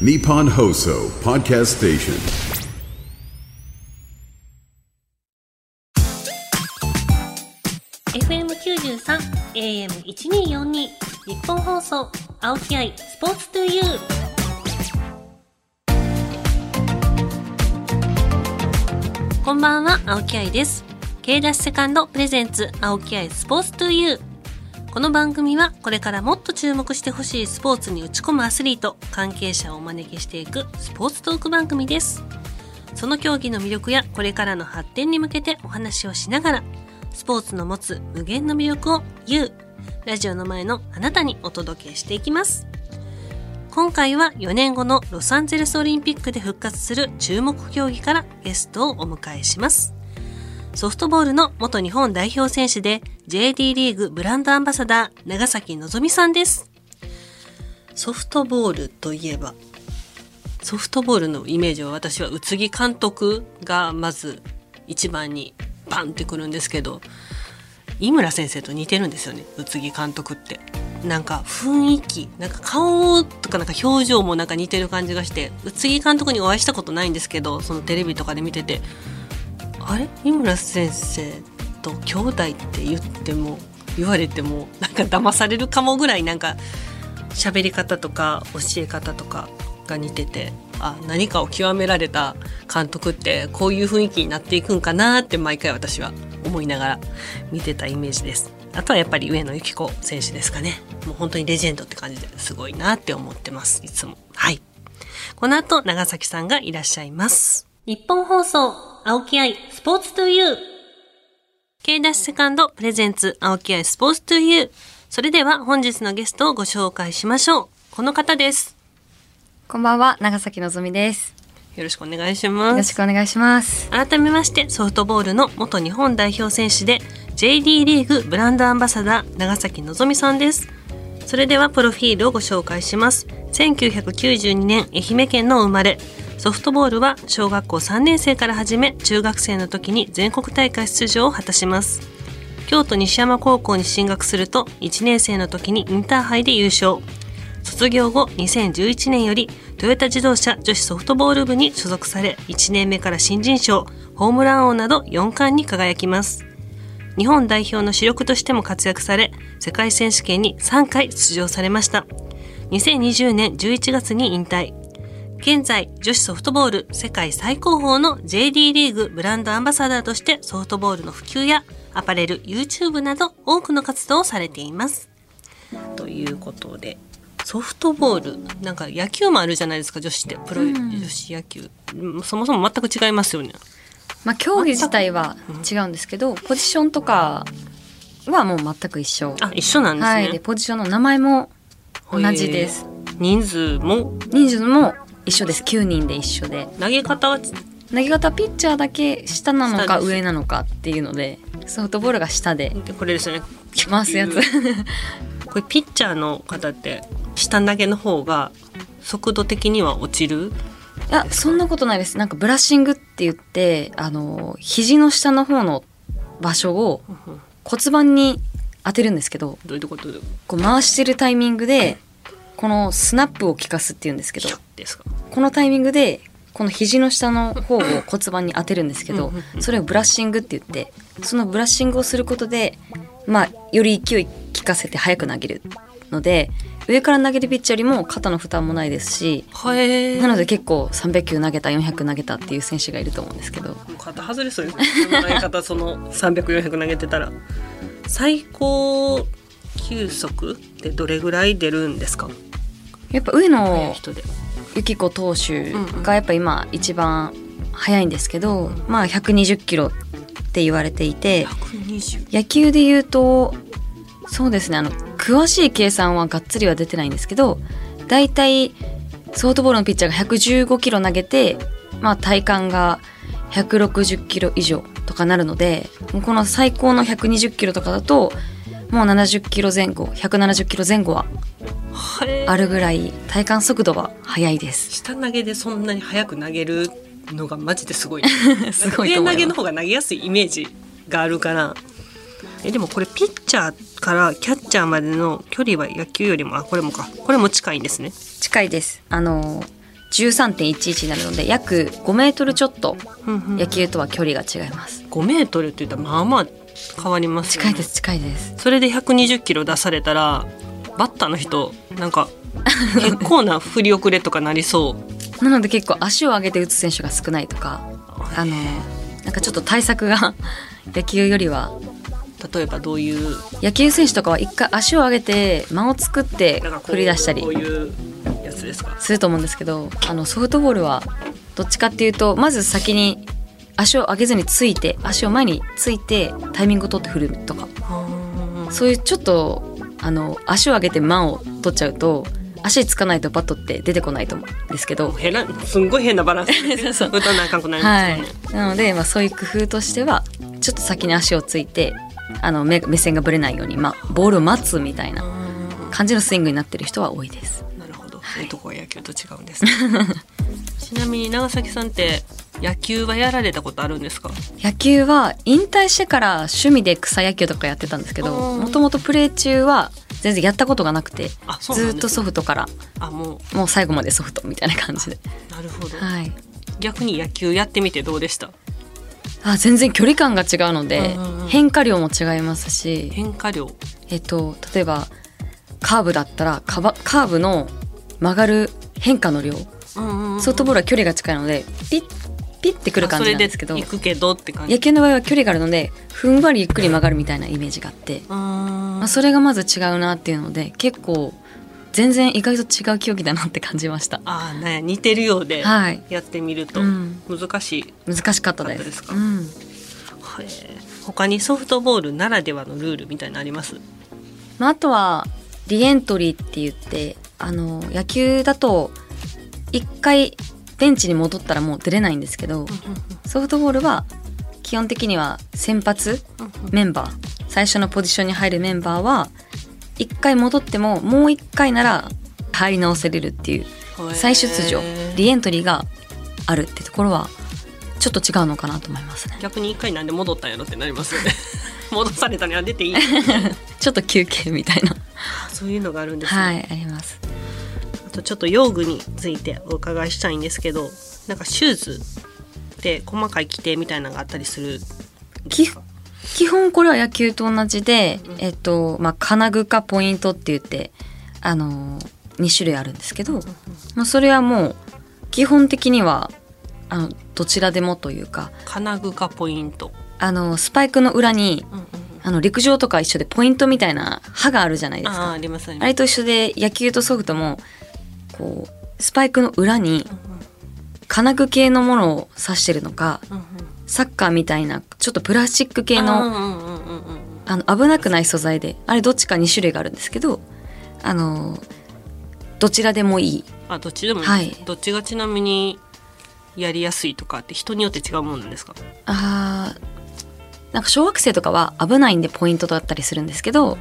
Nippon Hoso Podcast Station. 93 AM1242 日本放送青木愛スポーツトゥユーこんばんは青木愛です。K ダッシュセカンドプレゼンツ青木愛スポーツトゥユーこの番組はこれからもっと注目してほしいスポーツに打ち込むアスリート関係者をお招きしていくスポーツトーク番組です。その競技の魅力やこれからの発展に向けてお話をしながらスポーツの持つ無限の魅力を You ラジオの前のあなたにお届けしていきます。今回は4年後のロサンゼルスオリンピックで復活する注目競技からゲストをお迎えします。ソフトボールの元日本代表選手で JD リーグブランドアンバサダー長崎のぞみさんです。ソフトボールといえばソフトボールのイメージは私は宇津木監督がまず一番にパンってくるんですけど井村先生と似てるんですよね宇津木監督って。なんか雰囲気なんか顔とかなんか表情もなんか似てる感じがして宇津木監督にお会いしたことないんですけどそのテレビとかで見ててあれ？井村先生と兄弟って言っても言われてもなんか騙されるかもぐらいなんか喋り方とか教え方とかが似ててあ何かを極められた監督ってこういう雰囲気になっていくんかなって毎回私は思いながら見てたイメージです。あとはやっぱり上野由岐子選手ですかね。もう本当にレジェンドって感じですごいなって思ってます。いつも。はい。この後長崎さんがいらっしゃいます。日本放送青木愛スポーツトゥユー。K ダッシュセカンドプレゼンツ青木愛スポーツトゥユー。それでは本日のゲストをご紹介しましょう。この方です。こんばんは、長崎のぞみです。よろしくお願いしよます。ろしくお願いします。改めましてソフトボールの元日本代表選手で JD リーグブランドアンバサダー長崎のぞみさんです。それではプロフィールをご紹介します。1992年愛媛県の生まれソフトボールは小学校3年生から始め中学生の時に全国大会出場を果たします。京都西山高校に進学すると1年生の時にインターハイで優勝。卒業後2011年よりトヨタ自動車女子ソフトボール部に所属され1年目から新人賞ホームラン王など4冠に輝きます。日本代表の主力としても活躍され世界選手権に3回出場されました。2020年11月に引退。現在女子ソフトボール世界最高峰の JD リーグブランドアンバサダーとしてソフトボールの普及やアパレル YouTube など多くの活動をされています。ということでソフトボールなんか野球もあるじゃないですか女子って。プロ女子野球、うんそもそも全く違いますよね。まあ、競技自体は違うんですけど、ポジションとかはもう全く一緒。あ一緒なんですね、はい。で、ポジションの名前も同じです。人数も？人数も一緒です。9人で一緒で。投げ方は？投げ方ピッチャーだけ下なのか上なのかっていうので、ソフトボールが下でこれですよね回すやつ。これピッチャーの方って下投げの方が速度的には落ちる？いや、そんなことないです。なんかブラッシングって言って、あの、肘の下の方の場所を骨盤に当てるんですけど、どういうこと？こう回してるタイミングで、このスナップを効かすっていうんですけどですか？このタイミングで、この肘の下の方を骨盤に当てるんですけどそれをブラッシングって言って、そのブラッシングをすることで、まあ、より勢い効かせて速く投げるので、上から投げるピッチャーよりも肩の負担もないですし、なので結構300球投げた400投げたっていう選手がいると思うんですけど。肩外れそうですね。その投げ方その300400投げてたら。最高球速ってどれぐらい出るんですか？やっぱ上速い野人で由岐子投手がやっぱ今一番速いんですけど、まあ120キロって言われていて120野球で言うとそうですねあの詳しい計算はがっつりは出てないんですけどだいたいソフトボールのピッチャーが115キロ投げて、まあ、体感が160キロ以上とかなるのでこの最高の120キロとかだともう70キロ前後170キロ前後はあるぐらい体感速度は速いです。下投げでそんなに速く投げるのがマジですごい。すごい投げの方が投げやすいイメージがあるから。えでもこれピッチャーからキャッチャーまでの距離は野球よりもあこれもか。これも近いんですね。近いです。あの13.11になるので約5メートルちょっと野球とは距離が違います。5メートルって言ったらまあまあ変わりますよね。近いです近いです。それで120キロ出されたらバッターの人なんか結構な振り遅れとかなりそう。なので結構足を上げて打つ選手が少ないとかあのなんかちょっと対策が 野球よりは。例えばどういう？野球選手とかは一回足を上げて間を作ってなんかこう振り出したり。こういうですか？すると思うんですけどあのソフトボールはどっちかっていうとまず先に足を上げずについて足を前についてタイミングを取って振るとか。そういうちょっとあの足を上げて間を取っちゃうと足つかないとバットって出てこないと思うんですけど。変なすんごい変なバランス。そうそう。打たなあかんくなりはいますよね、なので、まあ、そういう工夫としてはちょっと先に足をついてあの目目線がぶれないように、まあ、ボールを待つみたいな感じのスイングになってる人は多いです。そうい。うとこは野球と違うんですね。ちなみに長崎さんって野球はやられたことあるんですか？野球は引退してから趣味で草野球とかやってたんですけどうんもともとプレー中は全然やったことがなくてずっとソフトからあももう最後までソフトみたいな感じで、うなるほど、はい、逆に野球やってみてどうでした？あ全然距離感が違うのでうんうんうん。変化量も違いますし、変化量。えっと、例えばカーブだったらカバカーブの曲がる変化の量。ソフトボールは距離が近いのでピッピッてくる感じなんですけど。くけどって感じ。野球の場合は距離があるのでふんわりゆっくり曲がるみたいなイメージがあって、ままあ、それがまず違うなっていうので結構全然意外と違う競技だなって感じました。あーなんや似てるようではい。やってみると。うん。難しい、難しかったです。かったですか？うん、他にソフトボールならではのルールみたいなのあります？まあ、あとはリエントリーって言ってあの野球だと一回ベンチに戻ったらもう出れないんですけどソフトボールは基本的には先発メンバー最初のポジションに入るメンバーは一回戻ってももう一回なら入り直せれるっていう再出場リエントリーがあるってところはちょっと違うのかなと思いますね。逆に一回なんで戻ったんやろってなりますよね。戻されたには出ていい。ちょっと休憩みたいな。そういうのがあるんですね、はいあります。あとちょっと用具についてお伺いしたいんですけどなんかシューズで細かい規定みたいなのがあったりする基本これは野球と同じで、えっとまあ金具かポイントって言ってあの2種類あるんですけど、まあ、それはもう基本的にはあのどちらでもというか金具かポイント、あのスパイクの裏にあの陸上とか一緒でポイントみたいな刃があるじゃないですか。ああありますありあます。れと一緒で野球とソフトもこうスパイクの裏に金具系のものを指してるのかサッカーみたいなちょっとプラスチック系のあの危なくない素材であれどっちか2種類があるんですけどあのどちらでもいい。あどっちでもいい、はい。どっちがちなみにやりやすいとかって人によって違うもんなんですか？あーなんか小学生とかは危ないんでポイントだったりするんですけど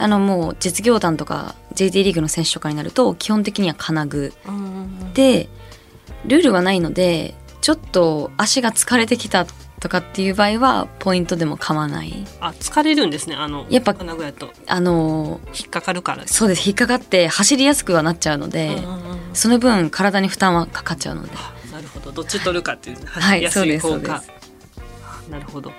あのもう実業団とか JD リーグの選手とかになると基本的には金具。うんでルールはないのでちょっと足が疲れてきたとかっていう場合はポイントでも構わない。あ疲れるんですねあのやっぱ金具やと。あの引っかかるから。そうです。引っかかって走りやすくはなっちゃうので、その分体に負担はかかっちゃうので。あなるほど。どっち取るかっていうは走りやすいそうです。いなるほど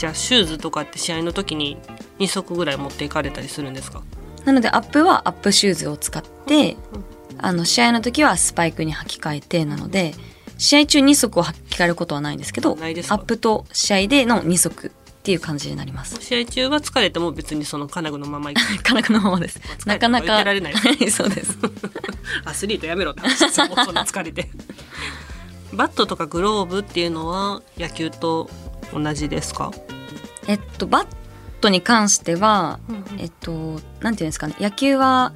じゃあシューズとかって試合の時に2足ぐらい持っていかれたりするんですか？なのでアップはアップシューズを使ってあの試合の時はスパイクに履き替えてなので試合中2足を履き替えることはないんですけどアないですか？ップと試合での2足っていう感じになります。試合中は疲れても別にその金具のまま 金具のままです。疲れたとか言なかなか。そうです。アスリートやめろって疲れてバットとかグローブっていうのは野球と同じですか？えっと、バットに関しては、えっと、なんていうんですかね、野球は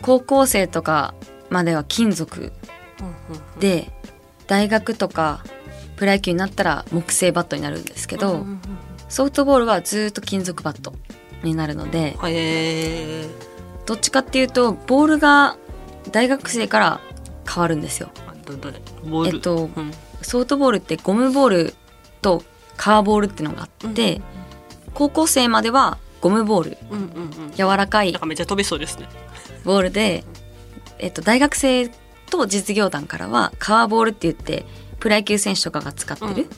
高校生とかまでは金属で、大学とかプロ野球になったら木製バットになるんですけど、ソフトボールはずっと金属バットになるので、へえ。どっちかっていうと、ボールが大学生から変わるんですよ。えっとうん。ソフトボールってゴムボールとカーボールっていうのがあって、高校生まではゴムボール、うんうんうん。柔らかいなんかめっちゃ飛びそうですね。ボールで、えっと、大学生と実業団からはカワーボールって言ってプロ野球選手とかが使ってる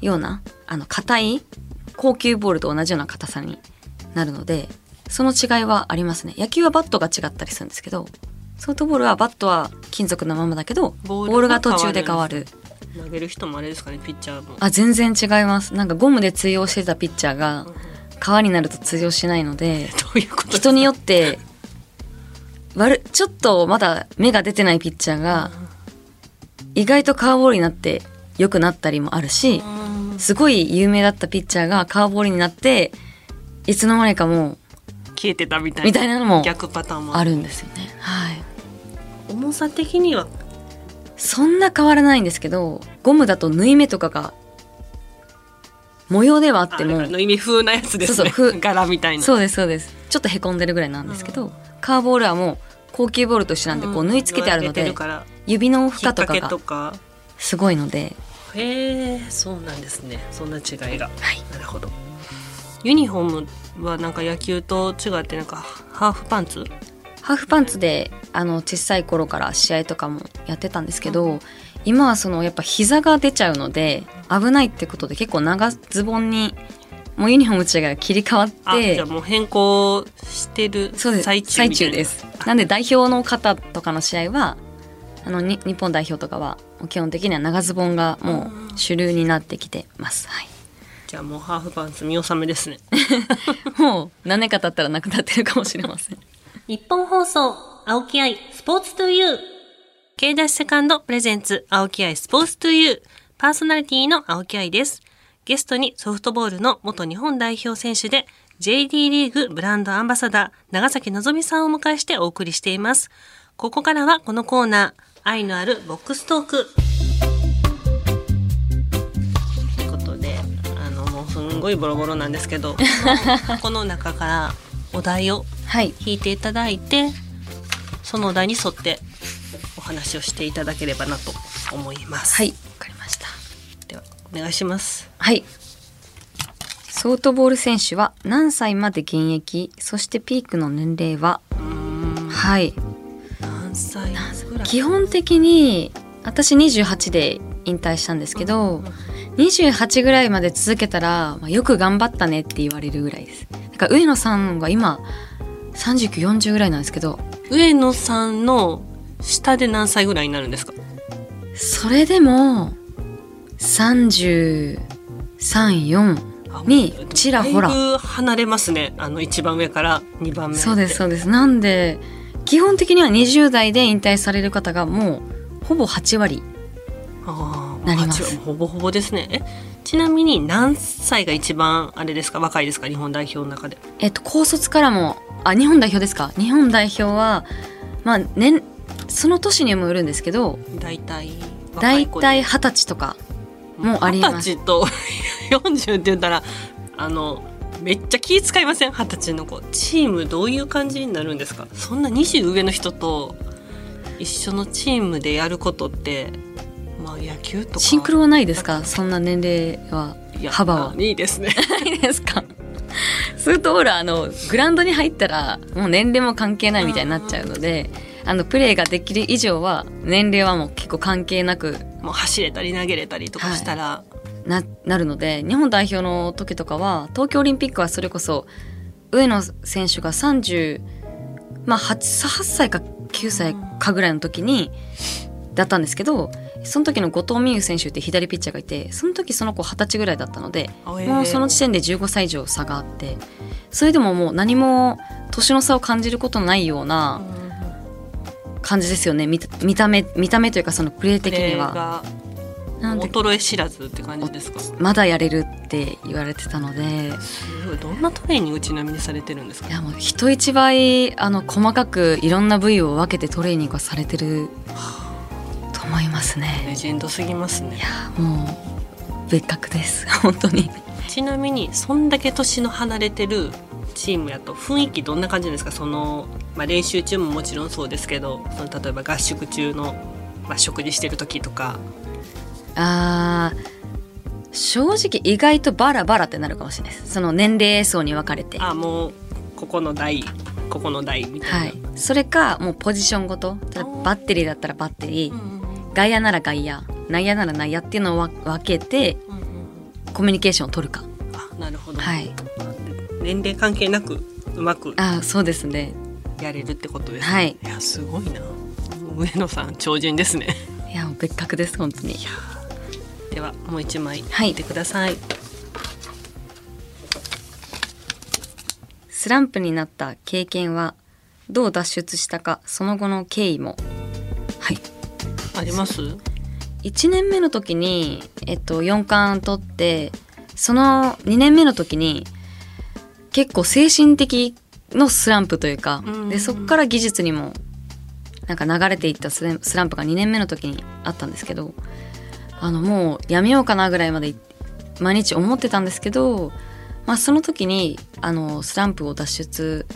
ような、あの硬い高級ボールと同じような硬さになるのでその違いはありますね。野球はバットが違ったりするんですけどソフトボールはバットは金属のままだけどボールが途中で変わる投げる人もあれですかねピッチャーも。あ全然違います。なんかゴムで通用してたピッチャーが革になると通用しないのでどういうこと人によって悪ちょっとまだ芽が出てないピッチャーが意外とカーボールになって良くなったりもあるしうん。すごい有名だったピッチャーがカーボールになっていつの間にかも消えてたみたいな。みたいなのも逆パターンもあるんですよね。はい。重さ的にはそんな変わらないんですけどゴムだと縫い目とかが模様ではあってもあだからの意味風なやつですね。そうそう風柄みたいな。そうですそうです。ちょっとへこんでるぐらいなんですけど、カーボールはもう高級ボールと一緒なんでこう縫い付けてあるのでるから。指の負荷とかがすごいので。へえそうなんですね。そんな違いが。はい。なるほど。ユニフォームはなんか野球と違ってなんかハーフパンツハーフパンツであの小さい頃から試合とかもやってたんですけど、今はそのやっぱ膝が出ちゃうので危ないってことで結構長ズボンにもうユニフォーム違いが切り替わあじってゃあもう変更してる最中最中です。なんで代表の方とかの試合はあのに日本代表とかは基本的には長ズボンがもう主流になってきてます、はい、じゃあもうハーフパンツ見納めですね。もう何年か経ったらなくなってるかもしれません日本放送、青木愛、スポーツトゥユー。K ダッシュセカンドプレゼンツ、青木愛スポーツトゥユー。パーソナリティの青木愛です。ゲストにソフトボールの元日本代表選手で、JD リーグブランドアンバサダー、長崎のぞみさんをお迎えしてお送りしています。ここからはこのコーナー、愛のあるボックストーク。ということで、あの、もうすんごいボロボロなんですけど、この箱の中からお題をはい。引いていただいてそのお題に沿ってお話をしていただければなと思います。はい。わかりました。ではお願いします。はい。ソフトボール選手は何歳まで現役そしてピークの年齢は？はい。何歳ぐらい基本的に私28で引退したんですけど、28ぐらいまで続けたら、まあ、よく頑張ったねって言われるぐらいです。だから上野さんが今3940ぐらいなんですけど上野さんの下で何歳ぐらいになるんですか？それでも334あにちらほら。離れますね。あの一番上から2番目。そうですそうです。なんで基本的には20代で引退される方がもうほぼ8割。なります。8はほぼほぼですね。えちなみに何歳が一番あれですか？若いですか？日本代表の中で。えっと高卒からもあ日本代表ですか？日本代表はまあ年その年にもよるんですけど大体若大体二十歳とかもうあります。二十歳と 40って言ったらあのめっちゃ気遣いません？二十歳の子。チームどういう感じになるんですか？そんな20上の人と一緒のチームでやることってまあ野球とか。シンクロはないですか？そんな年齢は幅は。あいいですね。ないですか？スートボールはあのグラウンドに入ったらもう年齢も関係ないみたいになっちゃうのであのプレーができる以上は年齢はもう結構関係なくもう走れたり投げれたりとかしたら、ななるので日本代表の時とかは東京オリンピックはそれこそ上野選手が30、まあ、8, 8歳か9歳かぐらいの時にだったんですけどその時の後藤美優選手って左ピッチャーがいてその時その子二十歳ぐらいだったのであえ。ーもうその時点で15歳以上差があってそれでももう何も年の差を感じることのないような感じですよね。見た見た目見た目というかそのプレープ的には。なんで衰え知らずって感じですか？すまだやれるって言われてたので。ごい。どんなトレーニングちなみにされてるんですか？いやもう人一倍あの細かくいろんな部位を分けてトレーニングをされてる。と思いますレねジェンドすぎますね。いやもう別格です。本当に。ちなみにそんだけ年の離れてるチームやと雰囲気どんな感じですか？その、まあ、練習中ももちろんそうですけどその例えば合宿中の、まあ、食事してる時とか。あー正直意外とバラバラってなるかもしれないです。その年齢層に分かれて。あもうここの代ここの台みたはい。いそれかもうポジションごと。バッテリーだったらバッテリー、外野なら外野内野なら内野っていうのをわ分けてうんうんうん。コミュニケーションを取るか。あなるほど、はい。年齢関係なくうまくああそうですね。やれるってことですね、はい。いやすごいな。上野さん超人ですね。いや別格です本当に。ではもう一枚はい。見てください、スランプになった経験はどう脱出したかその後の経緯も。はいあります？1年目の時に、えっと、4冠取ってその2年目の時に結構精神的のスランプというかうん。でそこから技術にもなんか流れていったスラスランプが2年目の時にあったんですけどあのもうやめようかなぐらいまで毎日思ってたんですけど、まあ、その時にあのスランプを脱出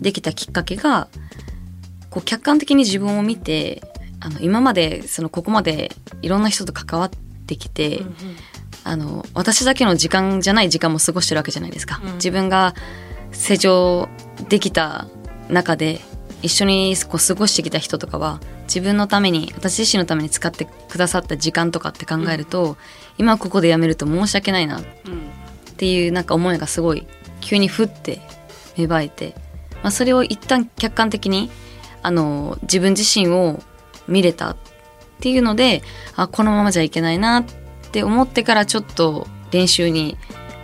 できたきっかけがこう客観的に自分を見てあの今までそのここまでいろんな人と関わってきて、うんうん。あの私だけの時間じゃない時間も過ごしてるわけじゃないですか、うん。自分が成長できた中で一緒にこう過ごしてきた人とかは自分のために私自身のために使ってくださった時間とかって考えると、今ここでやめると申し訳ないなっうんていうなんか思いがすごい急にふって芽生えて、まあ、それを一旦客観的にあの自分自身を見れたっていうのであこのままじゃいけないなって思ってからちょっと練習に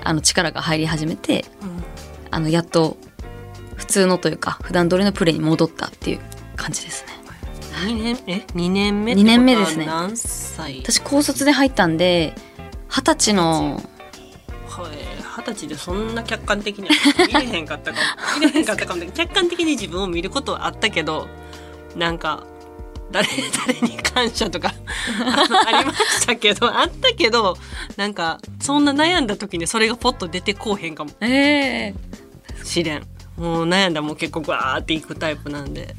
あの力が入り始めてうん。あのやっと普通のというか普段通りのプレーに戻ったっていう感じですね。二年え？二年目二年目ですね。私高卒で入ったんで二十歳のはい。二十歳でそんな客観的には見れへんかったかも。見れへんかったかも。客観的に自分を見ることはあったけどなんか誰誰に感謝とかありましたけどあったけどなんかそんな悩んだ時にそれがポッと出てこうへんかも。ええ。しれんもう悩んだらもう結構ガーっていくタイプなんで。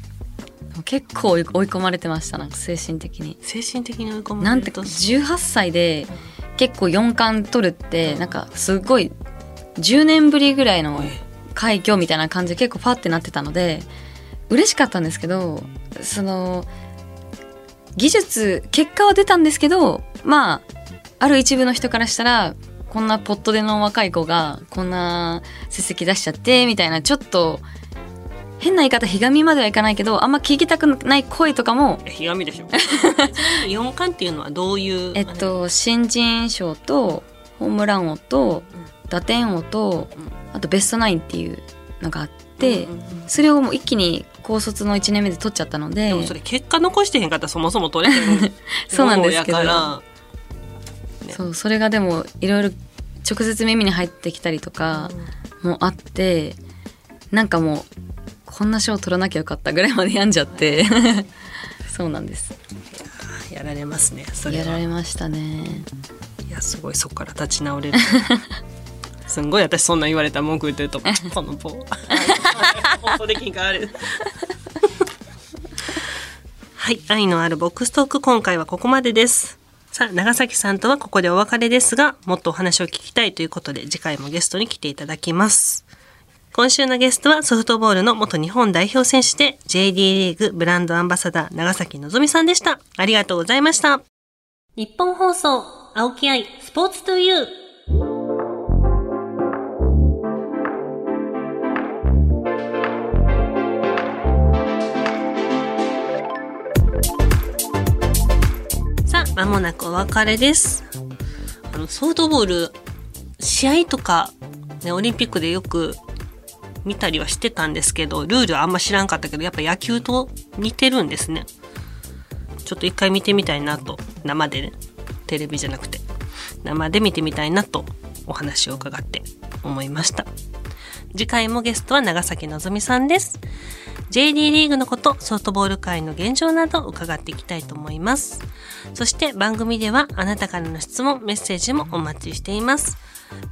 結構追い込まれてましたなんか精神的に。精神的に追い込まなんてれると18歳で結構4冠取るってなんかすごい10年ぶりぐらいの快挙みたいな感じで結構パッてなってたので嬉しかったんですけどその技術結果は出たんですけどまあある一部の人からしたらこんなポットでの若い子がこんな成績出しちゃってみたいなちょっと変な言い方ひがみまではいかないけどあんま聞きたくない声とかもえひがみでしょ。ちなみに四冠っていうのはどういうえっと新人賞とホームラン王と打点王とあとベストナインっていうのがあってうんうんうん。それをもう一気に高卒の1年目で取っちゃったのででもそれ結果残してへんかったらそもそも取れへん そうなんですけど。ね。そうそれがでもいろいろ直接耳に入ってきたりとかもあってなんかもうこんな賞取らなきゃよかったぐらいまで病んじゃって。そうなんです。やられますねやられましたね。いやすごいそこから立ち直れる すんごい私そんなん言われたら文句言ってると思う。この棒。放送できんからあれ。はい愛のあるボックストーク今回はここまでです。さあ長崎さんとはここでお別れですがもっとお話を聞きたいということで次回もゲストに来ていただきます。今週のゲストはソフトボールの元日本代表選手で JD リーグブランドアンバサダー長崎のぞみさんでした。ありがとうございました。日本放送青木愛スポーツトゥユーさあ、間もなくお別れです。あの、ソフトボール、試合とか、ね、オリンピックでよく見たりはしてたんですけど、ルールはあんま知らんかったけど、やっぱ野球と似てるんですね。ちょっと一回見てみたいなと、生でね、テレビじゃなくて、生で見てみたいなと、お話を伺って思いました。次回もゲストは長崎のぞみさんです。JD リーグのこと、ソフトボール界の現状など伺っていきたいと思います。そして番組ではあなたからの質問、メッセージもお待ちしています。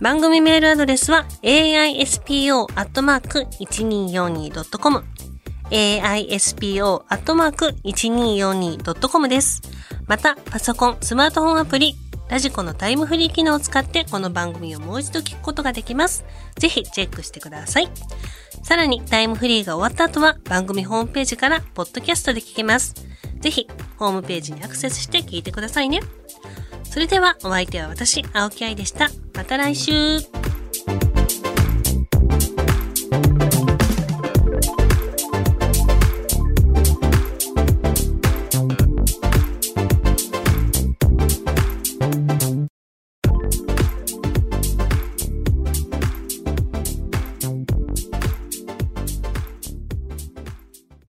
番組メールアドレスは aispo.1242.com aispo.1242.com です。また、パソコン、スマートフォンアプリ、ラジコのタイムフリー機能を使ってこの番組をもう一度聞くことができます。ぜひチェックしてください。さらにタイムフリーが終わった後は番組ホームページからポッドキャストで聞けます。ぜひ、ホームページにアクセスして聞いてくださいね。それではお相手は私、青木愛でした。また来週